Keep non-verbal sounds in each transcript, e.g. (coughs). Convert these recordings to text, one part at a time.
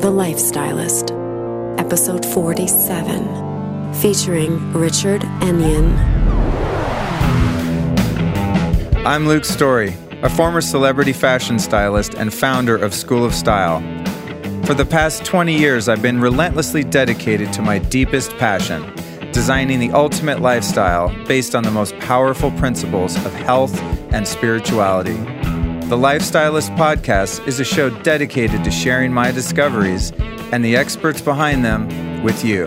The Lifestylist, episode 47, featuring Richard Enion. I'm Luke Story, a former celebrity fashion stylist and founder of School of Style. For the past 20 years, I've been relentlessly dedicated to my deepest passion designing the ultimate lifestyle based on the most powerful principles of health and spirituality. The Lifestylist Podcast is a show dedicated to sharing my discoveries and the experts behind them with you.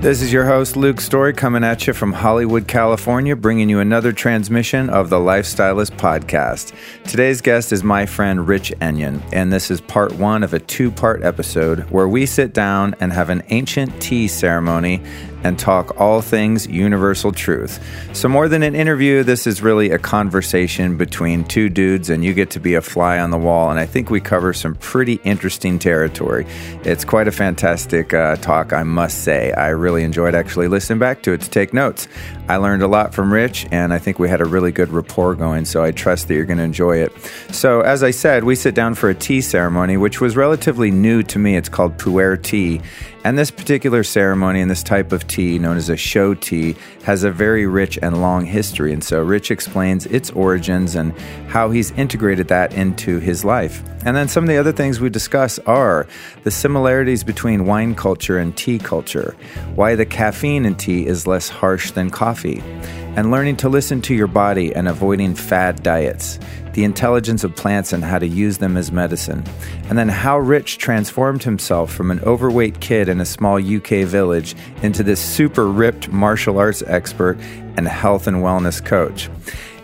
This is your host, Luke Story, coming at you from Hollywood, California, bringing you another transmission of the Lifestylist Podcast. Today's guest is my friend Rich Enion, and this is part one of a two part episode where we sit down and have an ancient tea ceremony and talk all things universal truth. So, more than an interview, this is really a conversation between two dudes, and you get to be a fly on the wall. And I think we cover some pretty interesting territory. It's quite a fantastic uh, talk, I must say. I really enjoyed actually listening back to it to take notes. I learned a lot from Rich, and I think we had a really good rapport going, so I trust that you're going to enjoy it. So, as I said, we sit down for a tea ceremony, which was relatively new to me. It's called pu'er tea. And this particular ceremony and this type of tea, known as a Shou tea, has a very rich and long history. And so Rich explains its origins and how he's integrated that into his life. And then some of the other things we discuss are the similarities between wine culture and tea culture, why the caffeine in tea is less harsh than coffee, and learning to listen to your body and avoiding fad diets the intelligence of plants and how to use them as medicine, and then how Rich transformed himself from an overweight kid in a small UK village into this super ripped martial arts expert and health and wellness coach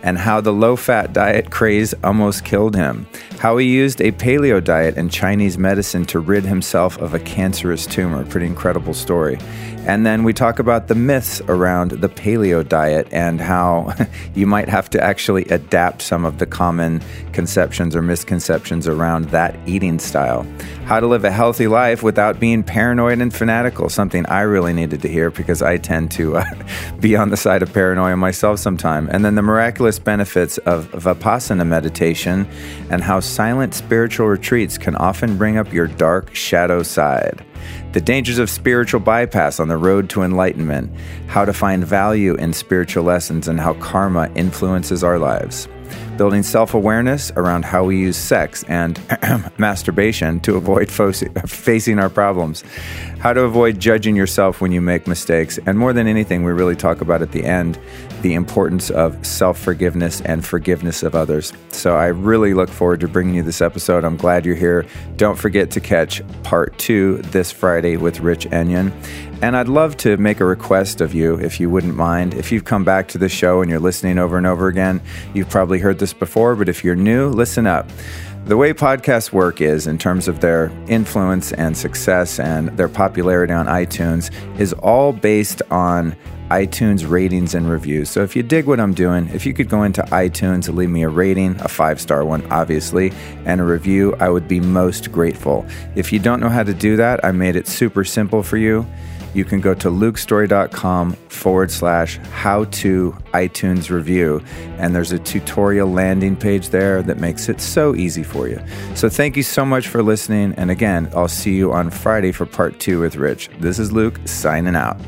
and how the low fat diet craze almost killed him, how he used a paleo diet and Chinese medicine to rid himself of a cancerous tumor. Pretty incredible story. And then we talk about the myths around the paleo diet and how (laughs) you might have to actually adapt some of the common conceptions or misconceptions around that eating style. How to live a healthy life without being paranoid and fanatical, something I really needed to hear because I tend to uh, (laughs) be on the side of paranoia myself sometime. And then the miraculous benefits of Vipassana meditation and how silent spiritual retreats can often bring up your dark shadow side the dangers of spiritual bypass on the road to enlightenment, how to find value in spiritual lessons, and how karma influences our lives. Building self awareness around how we use sex and (clears throat) masturbation to avoid fo- facing our problems. How to avoid judging yourself when you make mistakes. And more than anything, we really talk about at the end the importance of self forgiveness and forgiveness of others. So I really look forward to bringing you this episode. I'm glad you're here. Don't forget to catch part two this Friday with Rich Enion. And I'd love to make a request of you, if you wouldn't mind. If you've come back to the show and you're listening over and over again, you've probably heard this before, but if you're new, listen up. The way podcasts work is, in terms of their influence and success and their popularity on iTunes, is all based on iTunes ratings and reviews. So if you dig what I'm doing, if you could go into iTunes and leave me a rating, a five star one, obviously, and a review, I would be most grateful. If you don't know how to do that, I made it super simple for you. You can go to lukestory.com forward slash how to iTunes review, and there's a tutorial landing page there that makes it so easy for you. So thank you so much for listening. And again, I'll see you on Friday for part two with Rich. This is Luke signing out.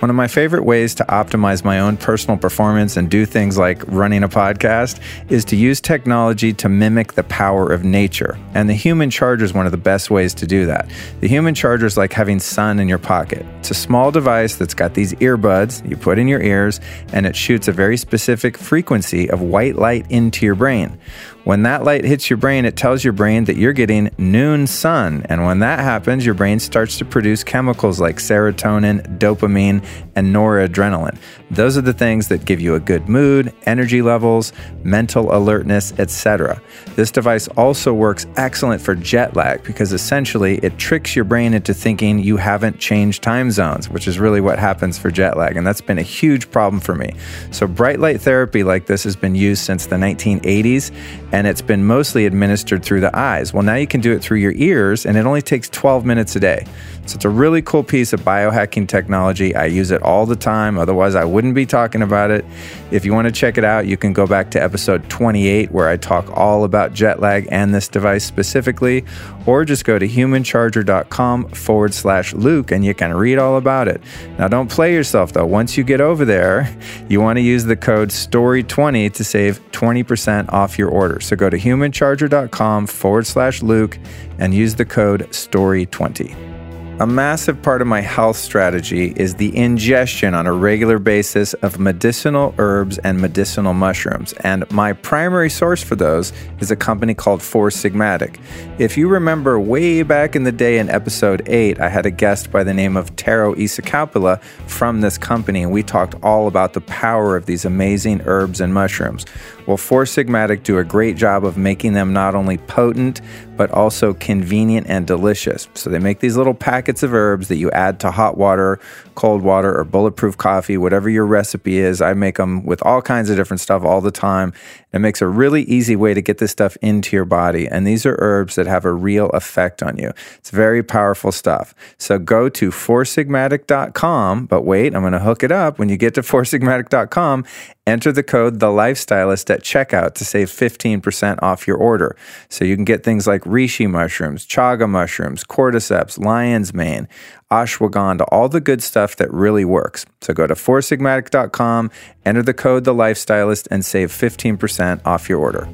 One of my favorite ways to optimize my own personal performance and do things like running a podcast is to use technology to mimic the power of nature. And the human charger is one of the best ways to do that. The human charger is like having sun in your pocket. It's a small device that's got these earbuds you put in your ears, and it shoots a very specific frequency of white light into your brain. When that light hits your brain, it tells your brain that you're getting noon sun. And when that happens, your brain starts to produce chemicals like serotonin, dopamine, and noradrenaline. Those are the things that give you a good mood, energy levels, mental alertness, etc. This device also works excellent for jet lag because essentially it tricks your brain into thinking you haven't changed time zones, which is really what happens for jet lag. And that's been a huge problem for me. So, bright light therapy like this has been used since the 1980s and it's been mostly administered through the eyes. Well, now you can do it through your ears, and it only takes 12 minutes a day. So it's a really cool piece of biohacking technology. I use it all the time, otherwise, I wouldn't be talking about it. If you want to check it out, you can go back to episode 28, where I talk all about jet lag and this device specifically, or just go to humancharger.com forward slash Luke and you can read all about it. Now, don't play yourself though. Once you get over there, you want to use the code STORY20 to save 20% off your order. So go to humancharger.com forward slash Luke and use the code STORY20. A massive part of my health strategy is the ingestion on a regular basis of medicinal herbs and medicinal mushrooms. And my primary source for those is a company called Four Sigmatic. If you remember way back in the day in episode 8, I had a guest by the name of Tero Isokauppila from this company, and we talked all about the power of these amazing herbs and mushrooms. Well, Four Sigmatic do a great job of making them not only potent, but also convenient and delicious. So they make these little packets of herbs that you add to hot water, cold water, or bulletproof coffee, whatever your recipe is. I make them with all kinds of different stuff all the time. It makes a really easy way to get this stuff into your body. And these are herbs that have a real effect on you. It's very powerful stuff. So go to foursigmatic.com, but wait, I'm going to hook it up. When you get to foursigmatic.com, enter the code The Lifestylist at checkout to save 15% off your order. So you can get things like reishi mushrooms, chaga mushrooms, cordyceps, lion's mane, ashwagandha, all the good stuff that really works. So go to foursigmatic.com, enter the code The Lifestylist, and save 15% off your order.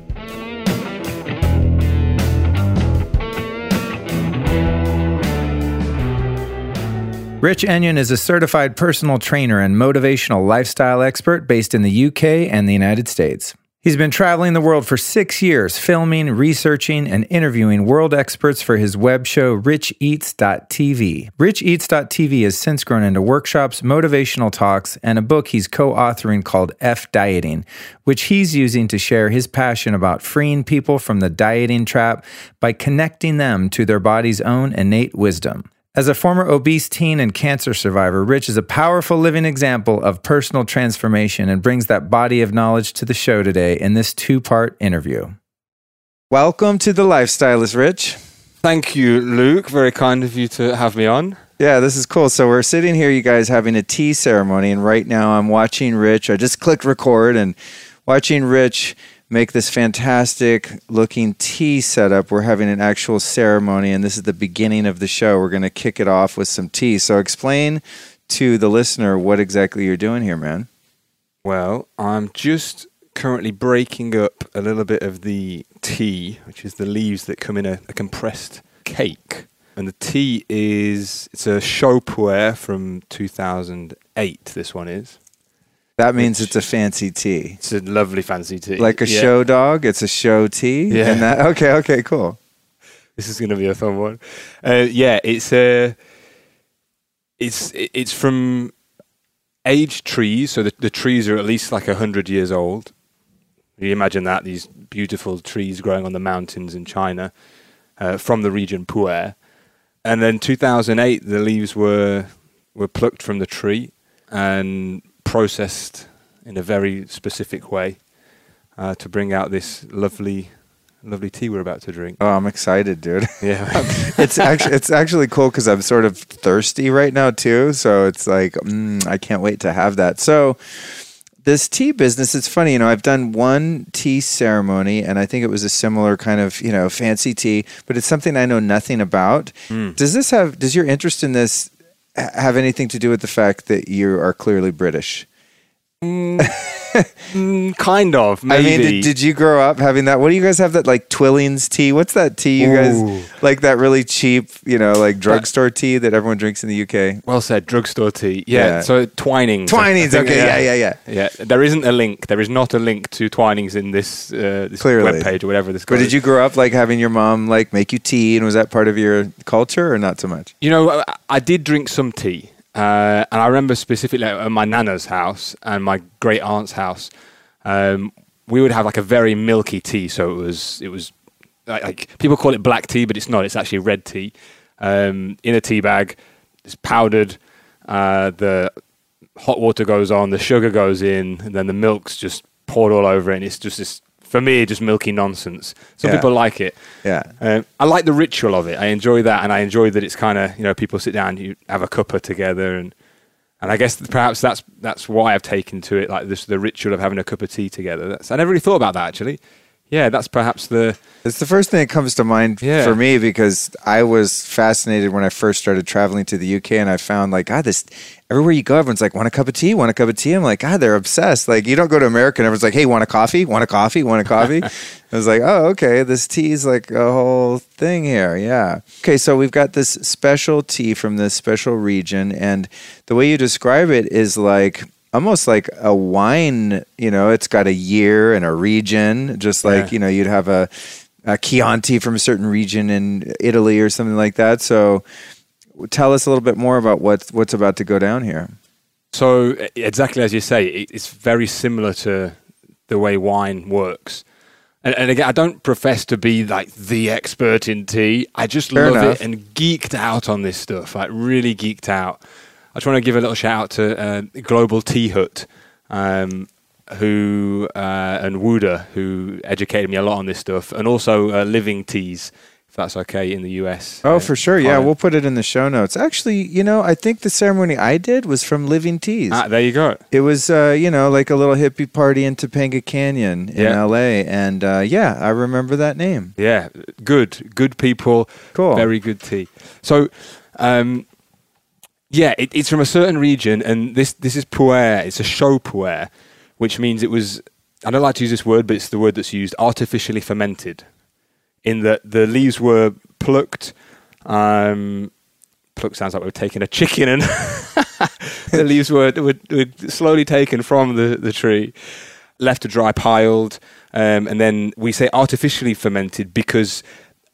Rich Enion is a certified personal trainer and motivational lifestyle expert based in the UK and the United States. He's been traveling the world for six years, filming, researching, and interviewing world experts for his web show, RichEats.tv. RichEats.tv has since grown into workshops, motivational talks, and a book he's co authoring called F Dieting, which he's using to share his passion about freeing people from the dieting trap by connecting them to their body's own innate wisdom. As a former obese teen and cancer survivor, Rich is a powerful living example of personal transformation and brings that body of knowledge to the show today in this two part interview. Welcome to The Lifestylist, Rich. Thank you, Luke. Very kind of you to have me on. Yeah, this is cool. So we're sitting here, you guys, having a tea ceremony, and right now I'm watching Rich. I just clicked record and watching Rich make this fantastic looking tea setup. We're having an actual ceremony, and this is the beginning of the show. We're going to kick it off with some tea. So, explain to the listener what exactly you're doing here, man. Well, I'm just currently breaking up a little bit of the tea, which is the leaves that come in a, a compressed cake. And the tea is it's a Shou from 2008. This one is. That means it's a fancy tea. It's a lovely fancy tea. Like a Yeah. show dog, it's a show tea. Yeah. And that, okay, okay, cool. This is going to be a fun one. Uh, yeah, it's a. It's it's from aged trees, so the, the trees are at least like hundred years old. You imagine that these beautiful trees growing on the mountains in China, uh, from the region Pu'er, and then 2008 the leaves were were plucked from the tree and processed in a very specific way uh, to bring out this lovely lovely tea we're about to drink. Oh, I'm excited, dude. (laughs) Yeah. (laughs) it's actually it's actually cool because I'm sort of thirsty right now too. So it's like mm, I can't wait to have that. So this tea business, it's funny, you know. I've done one tea ceremony, and I think it was a similar kind of you know fancy tea, but it's something I know nothing about. Mm. Does this have? Does your interest in this have anything to do with the fact that you are clearly British? Mm, (laughs) kind of, maybe. I mean, did, did you grow up having that? What do you guys have that like Twillings tea? What's that tea you Ooh. guys like that really cheap, you know, like drugstore tea that everyone drinks in the UK? well said, drugstore tea. Yeah, Yeah. so Twinings. Twinings, think, okay, yeah, yeah, yeah. Yeah, there isn't a link. There is not a link to Twinings in this uh, this Clearly. webpage or whatever this. But goes. did you grow up like having your mom like make you tea, and was that part of your culture or not so much? You know, I, I did drink some tea, uh, and I remember specifically at my nana's house and my great aunt's house. Um, we would have like a very milky tea, so it was it was like, like people call it black tea, but it's not. It's actually red tea um, in a tea bag. It's powdered. Uh, the hot water goes on, the sugar goes in, and then the milk's just poured all over it, and it's just this for me just milky nonsense. Some Yeah. people like it. Yeah. Um, I like the ritual of it. I enjoy that, and I enjoy that it's kind of you know people sit down, you have a cuppa together, and and I guess perhaps that's that's why I've taken to it, like this the ritual of having a cup of tea together. That's, I never really thought about that actually. Yeah, that's perhaps the It's the first thing that comes to mind Yeah. for me because I was fascinated when I first started traveling to the UK and I found like, God, this everywhere you go, everyone's like, want a cup of tea? Want a cup of tea? I'm like, God, they're obsessed. Like, you don't go to America and everyone's like, hey, want a coffee? Want a coffee? Want a coffee? (laughs) I was like, oh, okay, this tea is like a whole thing here. Yeah. Okay, so we've got this special tea from this special region, and the way you describe it is like almost like a wine. You know, it's got a year and a region, just like Yeah. you know you'd have a, a Chianti from a certain region in Italy or something like that. So, tell us a little bit more about what's what's about to go down here. So exactly as you say, it's very similar to the way wine works. And, and again, I don't profess to be like the expert in tea. I just Fair love enough. it and geeked out on this stuff. Like really geeked out. I just want to give a little shout out to uh, Global Tea Hut, um, who uh, and Wu De, who educated me a lot on this stuff, and also uh, Living Teas, if that's okay in the US. Oh, Uh, for sure. Yeah, we'll put it in the show notes. Actually, you know, I think the ceremony I did was from Living Teas. Ah, there you go. It was, uh, you know, like a little hippie party in Topanga Canyon in Yeah. LA. And uh, yeah, I remember that name. Yeah, good, good people. Cool. Very good tea. So, um, yeah, it, it's from a certain region, and this this is puer. It's a Shou puer, which means it was. I don't like to use this word, but it's the word that's used. Artificially fermented, in that the leaves were plucked. Um, plucked sounds like we are taking a chicken, and (laughs) the leaves were, were were slowly taken from the the tree, left to dry, piled, um, and then we say artificially fermented because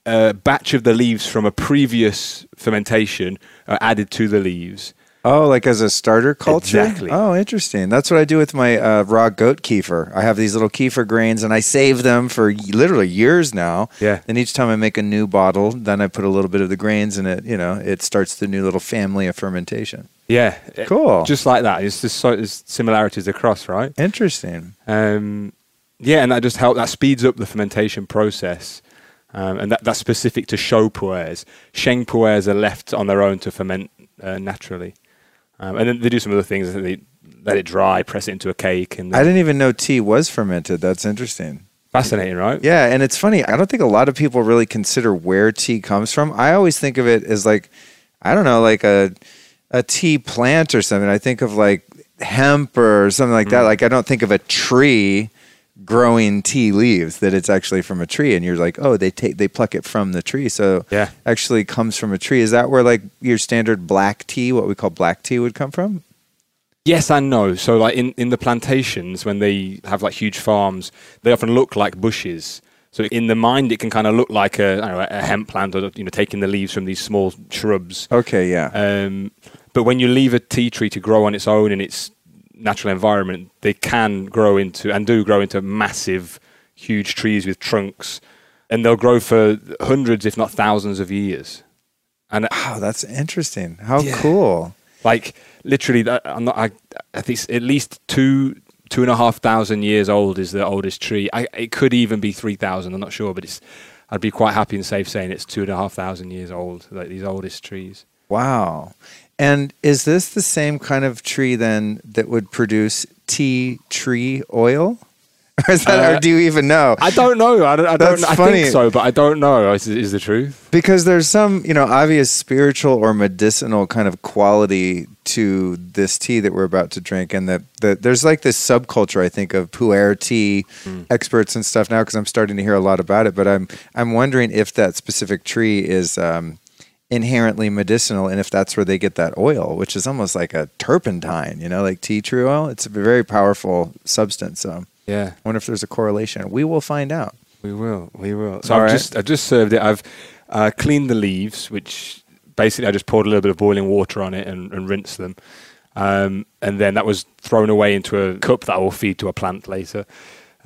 a batch of the leaves from a previous fermentation are added to the leaves. Oh, like as a starter culture? Exactly. Oh, interesting. That's what I do with my uh, raw goat kefir. I have these little kefir grains and I save them for literally years now. Yeah. And each time I make a new bottle, then I put a little bit of the grains in it, you know, it starts the new little family of fermentation. Yeah, Cool. Just like that. It's just so there's similarities across, right? Interesting. Um, yeah, and that just helps. That speeds up the fermentation process, um, and that, that's specific to Shou puers. Sheng puers are left on their own to ferment uh, naturally, um, and then they do some other things. They let it dry, press it into a cake, and I didn't even know tea was fermented. That's interesting. fascinating, right? Yeah, and it's funny. I don't think a lot of people really consider where tea comes from. I always think of it as like, I don't know, like a a tea plant or something. I think of like hemp or something like Mm. that. Like I don't think of a tree growing tea leaves that it's actually from a tree and you're like oh they take they pluck it from the tree so Yeah. actually comes from a tree is that where like your standard black tea what we call black tea would come from Yes and no. So, like in, in the plantations, when they have like huge farms, they often look like bushes. So, in the mind, it can kind of look like a, know, a hemp plant, or you know, taking the leaves from these small shrubs. okay yeah Um, but when you leave a tea tree to grow on its own and its natural environment, they can grow into and do grow into massive, huge trees with trunks, and they'll grow for hundreds, if not thousands, of years. And wow that's interesting how Yeah. cool like literally, that, I'm not. I, I think at least two two and a half thousand years old is the oldest tree. I, it could even be three thousand. I'm not sure, but it's. I'd be quite happy and safe saying it's two and a half thousand years old. Like these oldest trees. Wow. And is this the same kind of tree then that would produce tea tree oil? (laughs) Or, is that, Uh, or do you even know? I don't know. I don't. I, don't, That's I funny. think so, but I don't know. Is, is the truth? Because there's some, you know, obvious spiritual or medicinal kind of quality to this tea that we're about to drink, and that, that there's like this subculture, I think, of puer tea Hmm. experts and stuff now. Because I'm starting to hear a lot about it, but I'm I'm wondering if that specific tree is um, inherently medicinal, and if that's where they get that oil, which is almost like a turpentine, you know, like tea tree oil. It's a very powerful substance. So Yeah, I wonder if there's a correlation. We will find out. we will. We will. So All I've right. just I've just served it. I've uh, cleaned the leaves, which basically I just poured a little bit of boiling water on it and, and rinsed them. Um, and then that was thrown away into a cup that I will feed to a plant later.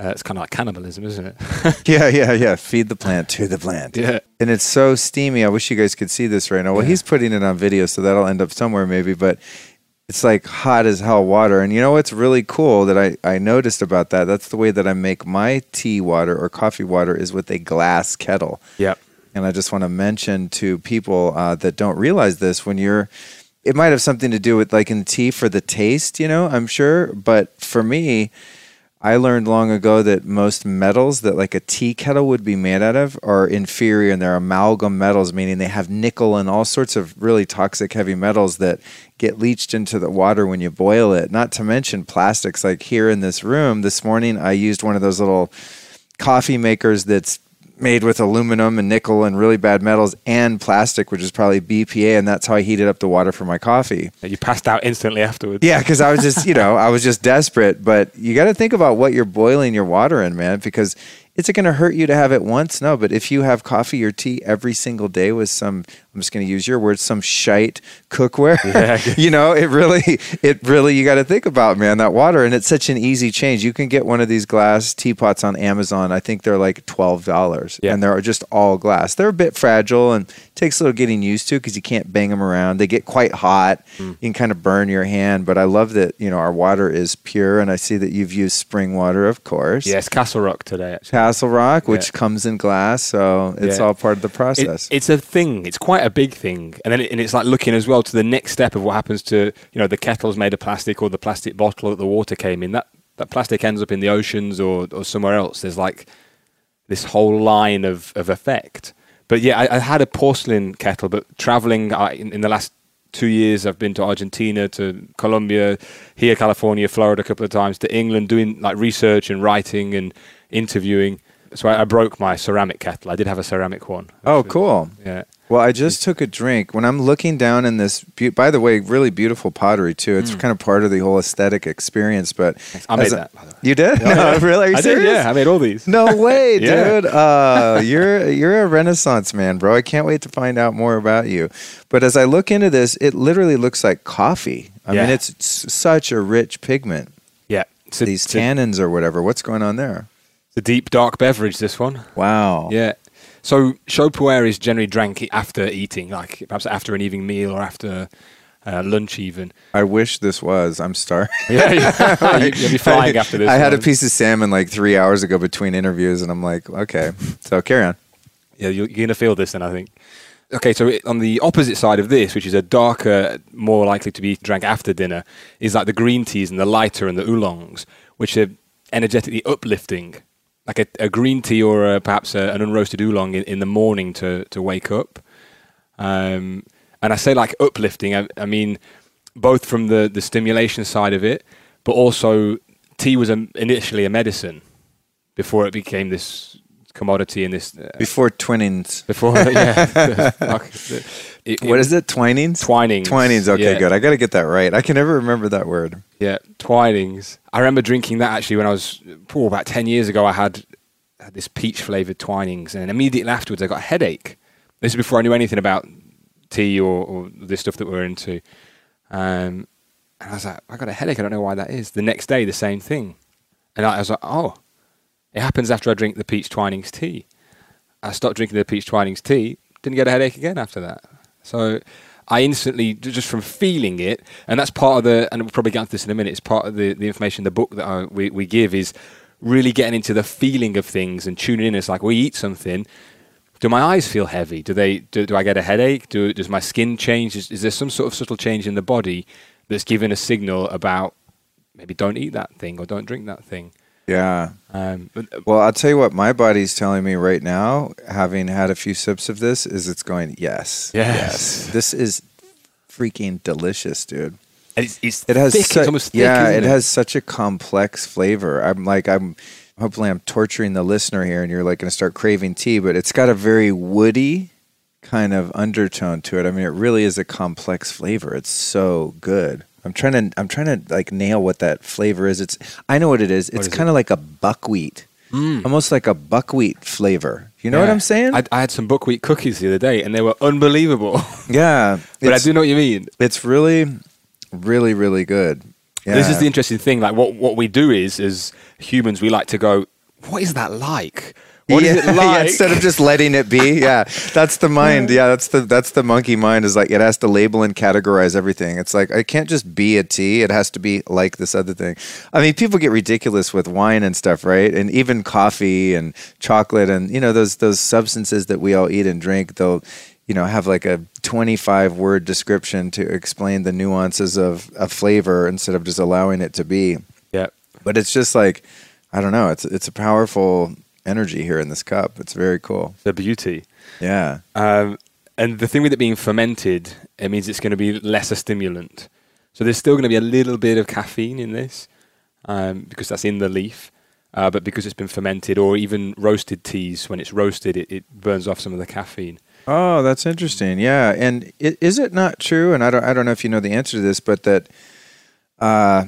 Uh, it's kind of like cannibalism, isn't it? (laughs) Yeah, yeah, yeah. Feed the plant to the plant. yeah. and it's so steamy. I wish you guys could see this right now. Well, Yeah. he's putting it on video, so that'll end up somewhere maybe. But it's like hot as hell water. And you know what's really cool that I, I noticed about that? That's the way that I make my tea water or coffee water is with a glass kettle. Yep. And I just want to mention to people uh, that don't realize this when you're, it might have something to do with like in tea for the taste, you know, I'm sure. But for me, I learned long ago that most metals that like a tea kettle would be made out of are inferior and they're amalgam metals, meaning they have nickel and all sorts of really toxic heavy metals that get leached into the water when you boil it. Not to mention plastics. Like here in this room this morning, I used one of those little coffee makers that's made with aluminum and nickel and really bad metals and plastic, which is probably BPA, and that's how I heated up the water for my coffee. You passed out instantly afterwards. Yeah, because I was just, you (laughs) know, I was just desperate. But you got to think about what you're boiling your water in, man, because is it going to hurt you to have it once? No, but if you have coffee or tea every single day with some, I'm just going to use your words, some shite cookware, (laughs) Yeah. (laughs) you know, it really, it really, you got to think about, man, that water. And it's such an easy change. You can get one of these glass teapots on Amazon. I think they're like $12 Yeah. and they're just all glass. They're a bit fragile and takes a little getting used to because you can't bang them around. They get quite hot. Hmm. You can kind of burn your hand. But I love that, you know, our water is pure. And I see that you've used spring water, of course. Yes, Castle Rock today, actually. Castle Rock, which Yeah. comes in glass, so it's Yeah. all part of the It- process. it's a thing. It's quite a big thing, and then it, and it's like looking as well to the next step of what happens to you know the kettle's made of plastic or the plastic bottle that the water came in. That that plastic ends up in the oceans or or somewhere else. There's like this whole line of of effect. But yeah, I, I had a porcelain kettle, but traveling I, in, in the last two years, I've been to Argentina, to Colombia, here, California, Florida, a couple of times, to England, doing like research and writing and interviewing. So I, I broke my ceramic kettle. I did have a ceramic one. oh, actually. cool. Yeah. Well, I just took a drink. When I'm looking down in this, be- by the way, really beautiful pottery too. It's kind of part of the whole aesthetic experience. But Mm. I made a- that, by the way. You did? no, (laughs) really? Are you I serious? did, yeah. I made all these. No way, (laughs) Yeah. dude. Uh, you're you're a renaissance man, bro. I can't wait to find out more about you. But as I look into this, it literally looks like coffee. I Yeah. mean, it's s- such a rich pigment. Yeah. A, These tannins or whatever. What's going on there? it's a deep, dark beverage, this one. Wow. Yeah. So Shou puer is generally drank after eating, like perhaps after an evening meal or after uh, lunch even. I wish this was. I'm starving. (laughs) Yeah, yeah. You- (laughs) you'll be flying after this. I had a piece of salmon like three hours ago between interviews, and I'm like, okay. So carry on. Yeah, you're, you're going to feel this then, I think. Okay, so it, on the opposite side of this, which is a darker, more likely to be drank after dinner, is like the green teas and the lighter and the oolongs, which are energetically uplifting. Like a, a green tea or a, perhaps a, an unroasted oolong in, in the morning to, to wake up. Um, and I say like uplifting, I, I mean both from the, the stimulation side of it, but also tea was initially a medicine before it became this commodity in this uh, Before twinnings. before, yeah. (laughs) Fuck. It- What is it? Twinings? Twinings. Twinings. Okay, Yeah. good. I got to get that right. I can never remember that word. Yeah, Twinings. I remember drinking that actually when I was oh, about 10 years ago. I had, had this peach flavored Twinings, and immediately afterwards I got a headache. This is before I knew anything about tea or, or this stuff that we're into. Um, and I was like, I got a headache. I don't know why that is. The next day, the same thing. And I was like, oh, it happens after I drink the peach Twinings tea. I stopped drinking the peach Twinings tea, didn't get a headache again after that. So I instantly, just from feeling it, and that's part of the, and we'll probably get into this in a minute, it's part of the, the information, the book that I, we, we give is really getting into the feeling of things and tuning in. It's like we eat something. Do my eyes feel heavy? Do they? Do, do I get a headache? Do, does my skin change? Is, is there some sort of subtle change in the body that's giving a signal about maybe don't eat that thing or don't drink that thing? Yeah. Um, but, Well, I'll tell you what my body's telling me right now, having had a few sips of this, is it's going, yes. Yes. This is freaking delicious, dude. it's, it's It has thick. su- it's almost thick, yeah, isn't it has such a complex flavor. I'm like I'm hopefully I'm torturing the listener here and you're like going to start craving tea, but it's got a very woody kind of undertone to it. I mean, it really is a complex flavor. It's so good. I'm trying to I'm trying to like nail what that flavor is. It's I know what it is. It's kind of like a buckwheat. Mm. Almost like a buckwheat flavor. You know what I'm saying? I, I had some buckwheat cookies the other day, and they were unbelievable. (laughs) yeah. but I do know what you mean. It's really really really good. Yeah. This is the interesting thing. Like what what we do is, as humans, we like to go, "What is that like? What is yeah, it (laughs) yeah, instead of just letting it be. Yeah, that's the mind. Yeah, that's the that's the monkey mind. Is like it has to label and categorize everything. It's like I can't just be a tea. It has to be like this other thing. I mean, people get ridiculous with wine and stuff, right? And even coffee and chocolate and you know those those substances that we all eat and drink. They'll you know have like a 25 word description to explain the nuances of a flavor instead of just allowing it to be yeah. but it's just like I don't know. It's it's a powerful energy here in this cup. It's very cool. The beauty. Yeah. Um, and the thing with it being fermented, it means it's going to be less a stimulant. So there's still going to be a little bit of caffeine in this um, because that's in the leaf. Uh, but because it's been fermented, or even roasted teas, when it's roasted, it, it burns off some of the caffeine. Oh, that's interesting. Yeah, and i- is it not true? And I don't I don't know if you know the answer to this, but that uh,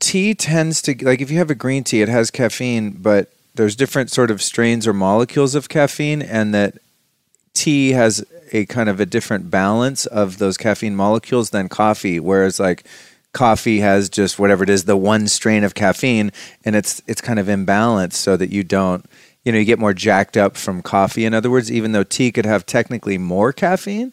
tea tends to like if you have a green tea, it has caffeine, but there's different sort of strains or molecules of caffeine, and that tea has a kind of a different balance of those caffeine molecules than coffee. Whereas like coffee has just whatever it is, the one strain of caffeine, and it's it's kind of imbalanced so that you don't you know you get more jacked up from coffee. In other words, even though tea could have technically more caffeine.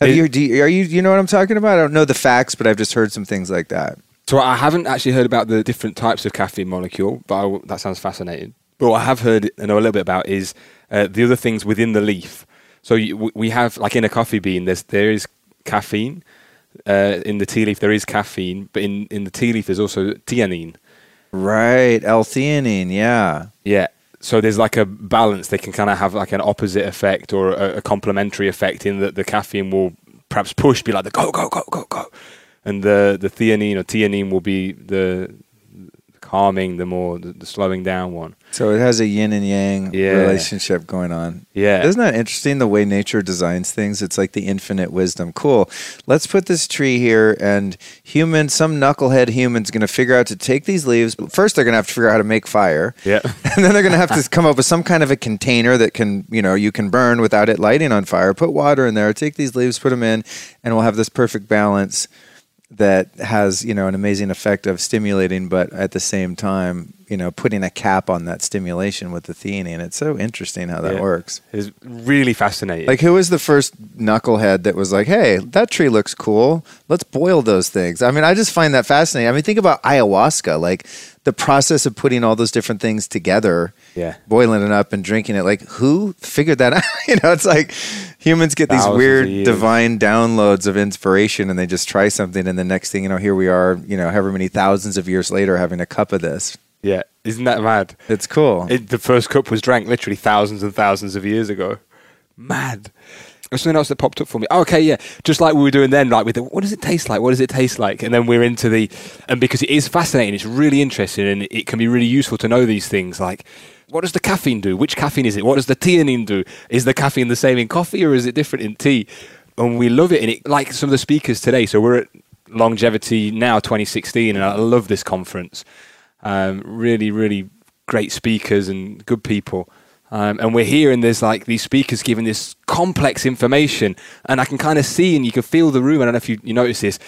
Have It- you, do you, are you, you know what I'm talking about? I don't know the facts, but I've just heard some things like that. So I haven't actually heard about the different types of caffeine molecule, but I that sounds fascinating. But what I have heard and know a little bit about is uh, the other things within the leaf. So you, we have, like in a coffee bean, there's there is caffeine. Uh, in the tea leaf, there is caffeine, but in, in the tea leaf, there's also theanine. Right, L-theanine, yeah. Yeah. So there's like a balance. They can kind of have like an opposite effect or a, a complementary effect in that the caffeine will perhaps push, be like the go, go, go, go, go. And the, the theanine or theanine will be the calming, the more, the, the slowing down one. So it has a yin and yang Yeah. relationship going on. Yeah. Isn't that interesting the way nature designs things? It's like the infinite wisdom. Cool. Let's put this tree here and human, some knucklehead human's going to figure out to take these leaves. But first they're going to have to figure out how to make fire. Yeah. (laughs) And then they're going to have to (laughs) come up with some kind of a container that can, you know, you can burn without it lighting on fire. Put water in there, take these leaves, put them in, and we'll have this perfect balance that has, you know, an amazing effect of stimulating, but at the same time, you know, putting a cap on that stimulation with the theanine. It's so interesting how that Yeah. works. It's really fascinating. Like, who was the first knucklehead that was like, "Hey, that tree looks cool. Let's boil those things." I mean, I just find that fascinating. I mean, think about ayahuasca, like the process of putting all those different things together, Yeah. boiling it up and drinking it. Like, who figured that (laughs) out? you know, it's like humans get these weird divine downloads of inspiration, and they just try something, and the next thing you know, here we are, you know, however many thousands of years later, having a cup of this. yeah. Isn't that mad? It's cool. It, the first cup was drank literally thousands and thousands of years ago. Mad. There's something else that popped up for me. Oh, okay, yeah. Just like we were doing then, like with the, what does it taste like? What does it taste like? And then we're into the, and because it is fascinating, it's really interesting, and it can be really useful to know these things. Like, what does the caffeine do? Which caffeine is it? What does the theanine do? Is the caffeine the same in coffee or is it different in tea? And we love it. And it, like some of the speakers today, so we're at Longevity now 2016, and I love this conference. Um, really, really great speakers and good people. Um, and we're here, and there's like these speakers giving this complex information, and I can kind of see and you can feel the room. I don't know if you, you notice this.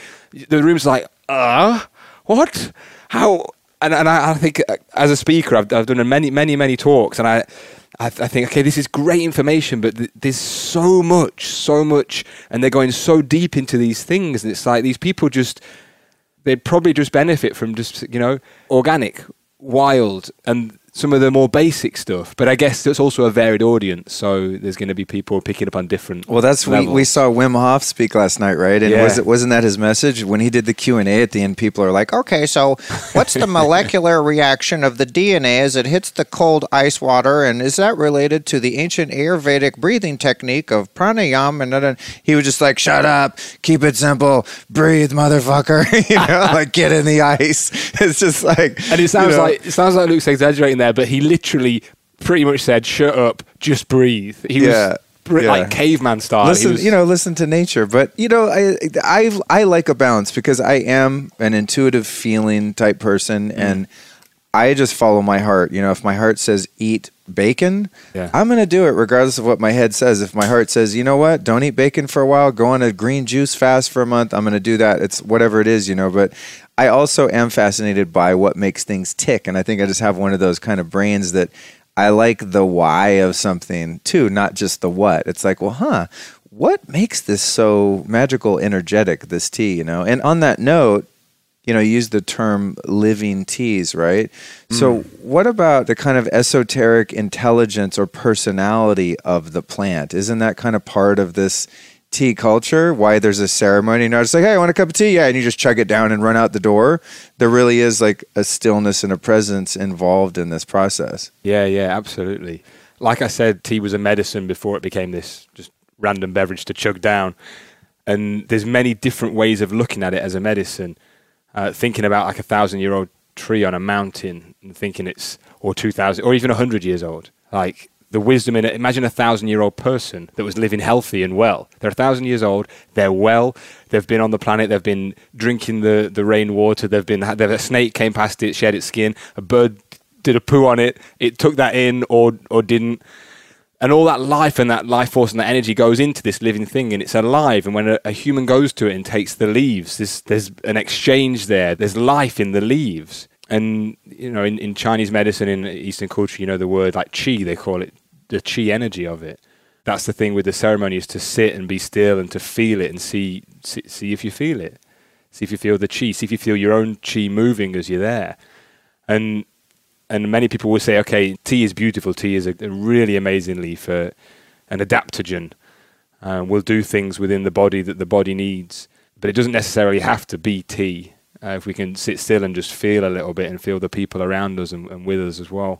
The room's like, uh, what? How? And, and I, I think uh, as a speaker, I've, I've done many, many, many talks, and I, I, I think, okay, this is great information, but th- there's so much, so much, and they're going so deep into these things, and it's like these people just they'd probably just benefit from just you know organic, wild, and some of the more basic stuff. But I guess it's also a varied audience, so there's going to be people picking up on different. Well, that's we, levels. we saw Wim Hof speak last night, right? And Yeah. was it wasn't that his message when he did the Q and A at the end? People are like, "Okay, so what's the molecular reaction of the DNA as it hits the cold ice water, and is that related to the ancient Ayurvedic breathing technique of pranayama?" And then he was just like, "Shut up, keep it simple, breathe, motherfucker." (laughs) you know, like get in the ice. (laughs) It's just like, And it sounds you know, like it sounds like Luke's exaggerating there, but he literally pretty much said, "Shut up, just breathe." He Yeah, was yeah. like caveman style. Listen was- you know listen to nature but you know I, I i like a balance because i am an intuitive feeling type person Mm. and i just follow my heart you know if my heart says eat bacon Yeah. i'm going to do it regardless of what my head says if my heart says you know what don't eat bacon for a while go on a green juice fast for a month i'm going to do that it's whatever it is you know but i also am fascinated by what makes things tick and i think i just have one of those kind of brains that I like the why of something too, not just the what. It's like, well, huh, what makes this so magical, energetic, this tea, you know? And on that note, you know, you use the term living teas, right? So, mm. what about the kind of esoteric intelligence or personality of the plant? Isn't that kind of part of this tea culture? Why there's a ceremony? And it's like, hey, I want a cup of tea. Yeah. And you just chug it down and run out the door. There really is like a stillness and a presence involved in this process. Yeah, yeah, absolutely. Like I said, tea was a medicine before it became this just random beverage to chug down. And there's many different ways of looking at it as a medicine. Uh, thinking about like a thousand year old tree on a mountain and thinking it's or two thousand or even a hundred years old. Like the wisdom in it. Imagine a thousand year old person that was living healthy and well. They're a thousand years old. They're well. They've been on the planet. They've been drinking the, the rainwater. They've been. They've, a snake came past it, shed its skin. A bird did a poo on it. It took that in or or didn't. And all that life and that life force and that energy goes into this living thing, and it's alive. And when a, a human goes to it and takes the leaves, there's, there's an exchange there. There's life in the leaves. And you know, in, in Chinese medicine, in Eastern culture, you know the word like qi. They call it the qi energy of it. That's the thing with the ceremony is to sit and be still and to feel it and see see, see if you feel it. See if you feel the qi. See if you feel your own qi moving as you're there. And and many people will say, okay, tea is beautiful. Tea is a, a really amazing leaf, uh, an adaptogen. Uh, will do things within the body that the body needs, but it doesn't necessarily have to be tea. Uh, if we can sit still and just feel a little bit and feel the people around us and, and with us as well,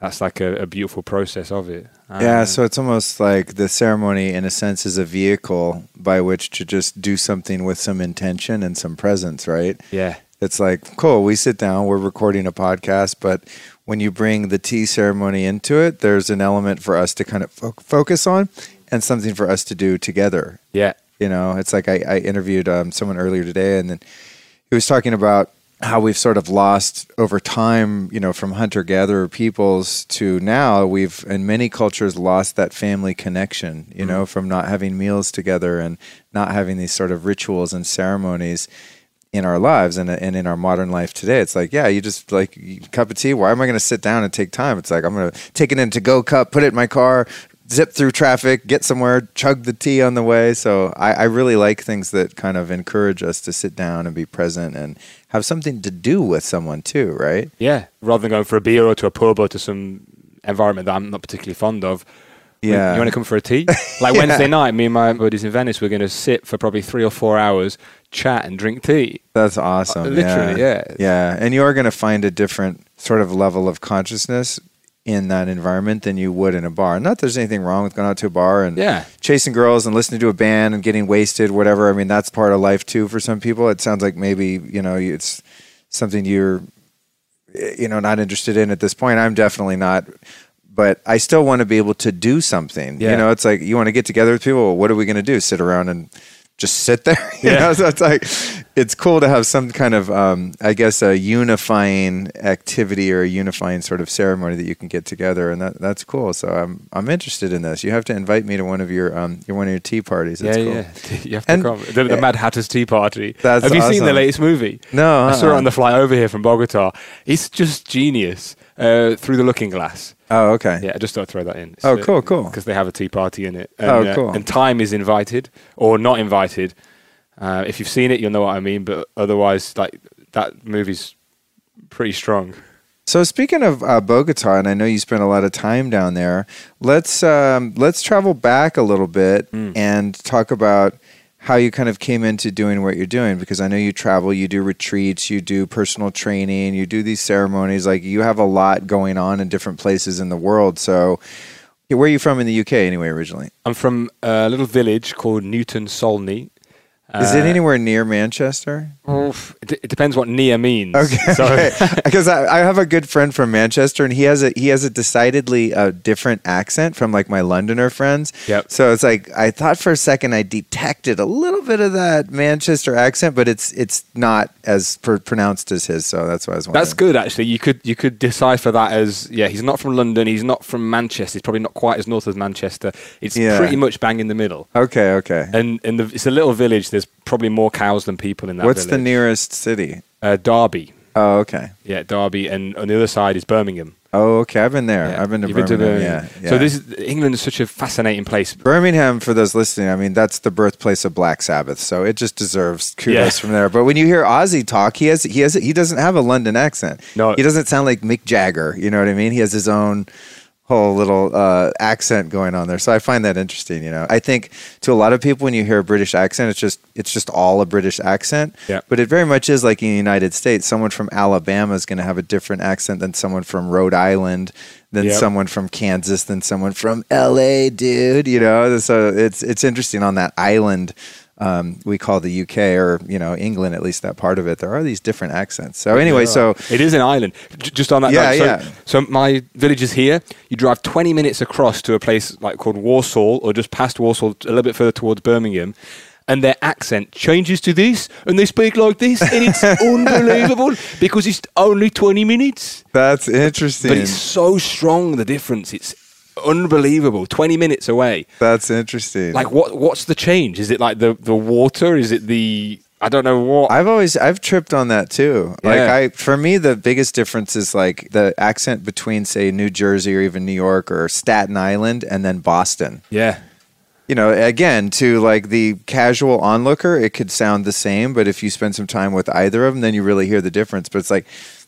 that's like a, a beautiful process of it. Yeah, Uh, so it's almost like the ceremony, in a sense, is a vehicle by which to just do something with some intention and some presence, right? yeah, It's like, cool, we sit down, we're recording a podcast, but when you bring the tea ceremony into it, there's an element for us to kind of fo- focus on and something for us to do together. yeah, You know, it's like I, I interviewed um, someone earlier today, and then he was talking about how we've sort of lost over time, you know, from hunter gatherer peoples to now, we've in many cultures lost that family connection, you know, from not having meals together and not having these sort of rituals and ceremonies in our lives and, and in our modern life today. It's like, yeah, you just like cup of tea. Why am I going to sit down and take time? It's like, I'm going to take it in to go cup, put it in my car, zip through traffic, get somewhere, chug the tea on the way. So I, I really like things that kind of encourage us to sit down and be present and have something to do with someone too, right? yeah. Rather than going for a beer or to a pub or to some environment that I'm not particularly fond of, Yeah. You want to come for a tea? (laughs) Like Yeah. Wednesday night, me and my buddies in Venice, we're going to sit for probably three or four hours, chat and drink tea. That's awesome. Uh, literally, yeah. Yeah. And you are going to find a different sort of level of consciousness in that environment than you would in a bar. Not that there's anything wrong with going out to a bar and Yeah. chasing girls and listening to a band and getting wasted, whatever. I mean, that's part of life too for some people. It sounds like maybe, you know, it's something you're, eh, you know, not interested in at this point. I'm definitely not. But I still want to be able to do something. You know, it's like you want to get together with people. Well, what are we going to do? Sit around and just sit there? (laughs) You Yeah. know, so it's like it's cool to have some kind of, um, I guess, a unifying activity or a unifying sort of ceremony that you can get together, and that that's cool. So I'm I'm interested in this. You have to invite me to one of your um your one of your tea parties. That's yeah, cool. yeah. (laughs) You have to And- come. The, the Mad Hatter's Tea Party. (laughs) That's have you seen the latest movie? No, I saw it uh-uh. on the flight over here from Bogota. It's just genius. Uh, through the Looking Glass. Oh, okay. Yeah, I just thought I'd throw that in. Oh, cool, cool. Because they have a tea party in it. And, Oh, uh, cool. and time is invited or not invited. Uh, if you've seen it, you'll know what I mean. But otherwise, like that movie's pretty strong. So speaking of uh, Bogota, and I know you spent a lot of time down there. Let's um, let's travel back a little bit Mm. and talk about how you kind of came into doing what you're doing because I know you travel, you do retreats, you do personal training, you do these ceremonies. Like you have a lot going on in different places in the world. So, where are you from in the UK anyway? Originally, I'm from a little village called Newton Solney. Is it Uh, anywhere near Manchester? oof, It, it depends what near means. Okay, (laughs) So, because I, I have a good friend from Manchester, and he has a he has a decidedly uh, different accent from like my Londoner friends. Yep. So it's like I thought for a second I detected a little bit of that Manchester accent, but it's it's not as pr- pronounced as his. So that's why I was wondering. That's good, actually. You could you could decipher that as yeah, he's not from London, he's not from Manchester, he's probably not quite as north as Manchester. It's Yeah. pretty much bang in the middle. Okay, okay. And and the, it's a little village. There's probably more cows than people in that. What's the nearest city? Uh, Derby. Oh, okay. Yeah, Derby, and on the other side is Birmingham. Oh, okay. I've been there. Yeah. I've been to You've Birmingham. Birmingham. yeah, yeah. So this is, England is such a fascinating place. Birmingham, for those listening, I mean, that's the birthplace of Black Sabbath, so it just deserves kudos Yeah. from there. But when you hear Ozzy talk, he has he has he doesn't have a London accent. No. he doesn't sound like Mick Jagger. You know what I mean? He has his own whole little uh, accent going on there. So I find that interesting. You know, I think to a lot of people, when you hear a British accent, it's just it's just all a British accent. Yeah. But it very much is like in the United States. Someone from Alabama is going to have a different accent than someone from Rhode Island, than Yep. someone from Kansas, than someone from L.A. Dude, you know. So it's it's interesting on that island. Um, we call the UK or you know England at least that part of it. There are these different accents. So anyway, so it is an island. Just on that Yeah, note. So, yeah. so my village is here. You drive 20 minutes across to a place like called Walsall, or just past Walsall, a little bit further towards Birmingham. And their accent changes to this, and they speak like this, and it's (laughs) unbelievable because it's only 20 minutes. that's interesting. But it's so strong, the difference. It's unbelievable. 20 minutes away. that's interesting. Like, what? what's the change? Is it like the, the water? Is it the. I don't know what. I've always I've tripped on that too. Like I for me the biggest difference is like the accent between say New Jersey or even New York or Staten Island and then Boston. yeah. You know, again, to like the casual onlooker, it could sound the same, but if you spend some time with either of them, then you really hear the difference. But it's like,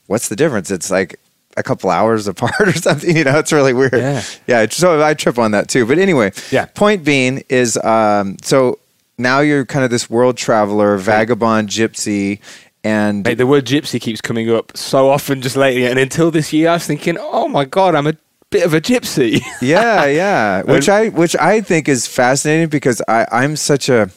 what's the difference? It's like a couple hours (laughs) apart or something. You know, it's really weird. Yeah. yeah. So I trip on that too. But anyway, Yeah. Point being is, um, so now you're kind of this world traveler, vagabond, gypsy, and Mate, the word gypsy keeps coming up so often just lately, and until this year, I was thinking, "Oh my god, I'm a bit of a gypsy." (laughs) yeah, yeah. Which I which I think is fascinating because I I'm such a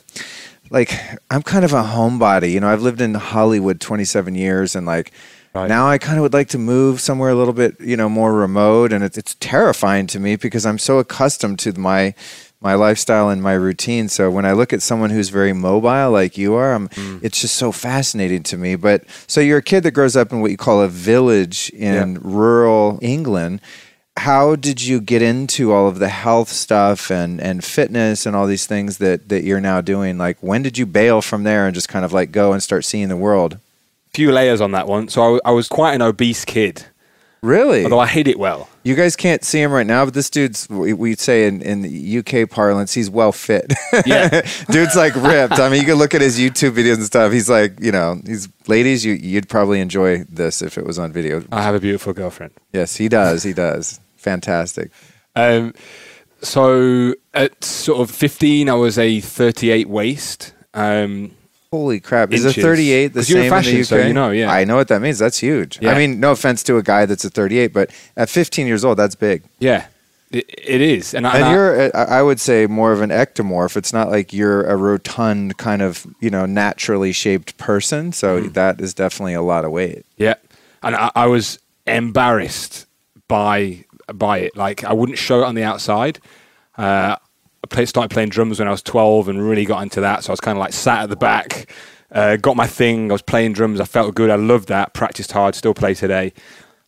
like I'm kind of a homebody. You know, I've lived in Hollywood 27 years, and like Right. now I kind of would like to move somewhere a little bit you know more remote, and it's it's terrifying to me because I'm so accustomed to my my lifestyle and my routine. So when I look at someone who's very mobile like you are, I'm, Mm. it's just so fascinating to me. But so you're a kid that grows up in what you call a village in rural England. How did you get into all of the health stuff and, and fitness and all these things that, that you're now doing? Like, when did you bail from there and just kind of like go and start seeing the world? Few layers on that one. So I was quite an obese kid, Really? although I hid it well. You guys can't see him right now, but this dude's, we, we say in, in the UK parlance, he's well fit. Yeah. (laughs) dude's like ripped. I mean, you can look at his YouTube videos and stuff. He's like, you know, he's ladies, you, you'd probably enjoy this if it was on video. I have a beautiful girlfriend. Yes, he does. He does. Fantastic. Um, so at sort of 15, I was a 38 waist. Um, Holy crap. Is a 38 the 'Cause you're in same in the UK? so you know, yeah. I know what that means. That's huge. Yeah. I mean, no offense to a guy that's a 38, but at 15 years old, that's big. yeah, it, it is. And, I, And you're, uh, I I would say, more of an ectomorph. It's not like you're a rotund kind of, you know, naturally shaped person. So Mm. that is definitely a lot of weight. Yeah, and I, I was embarrassed by by it. Like I wouldn't show it on the outside. Uh, I play, started playing drums when I was twelve and really got into that. So I was kind of like sat at the back, uh, got my thing. I was playing drums. I felt good. I loved that. Practiced hard. Still play today.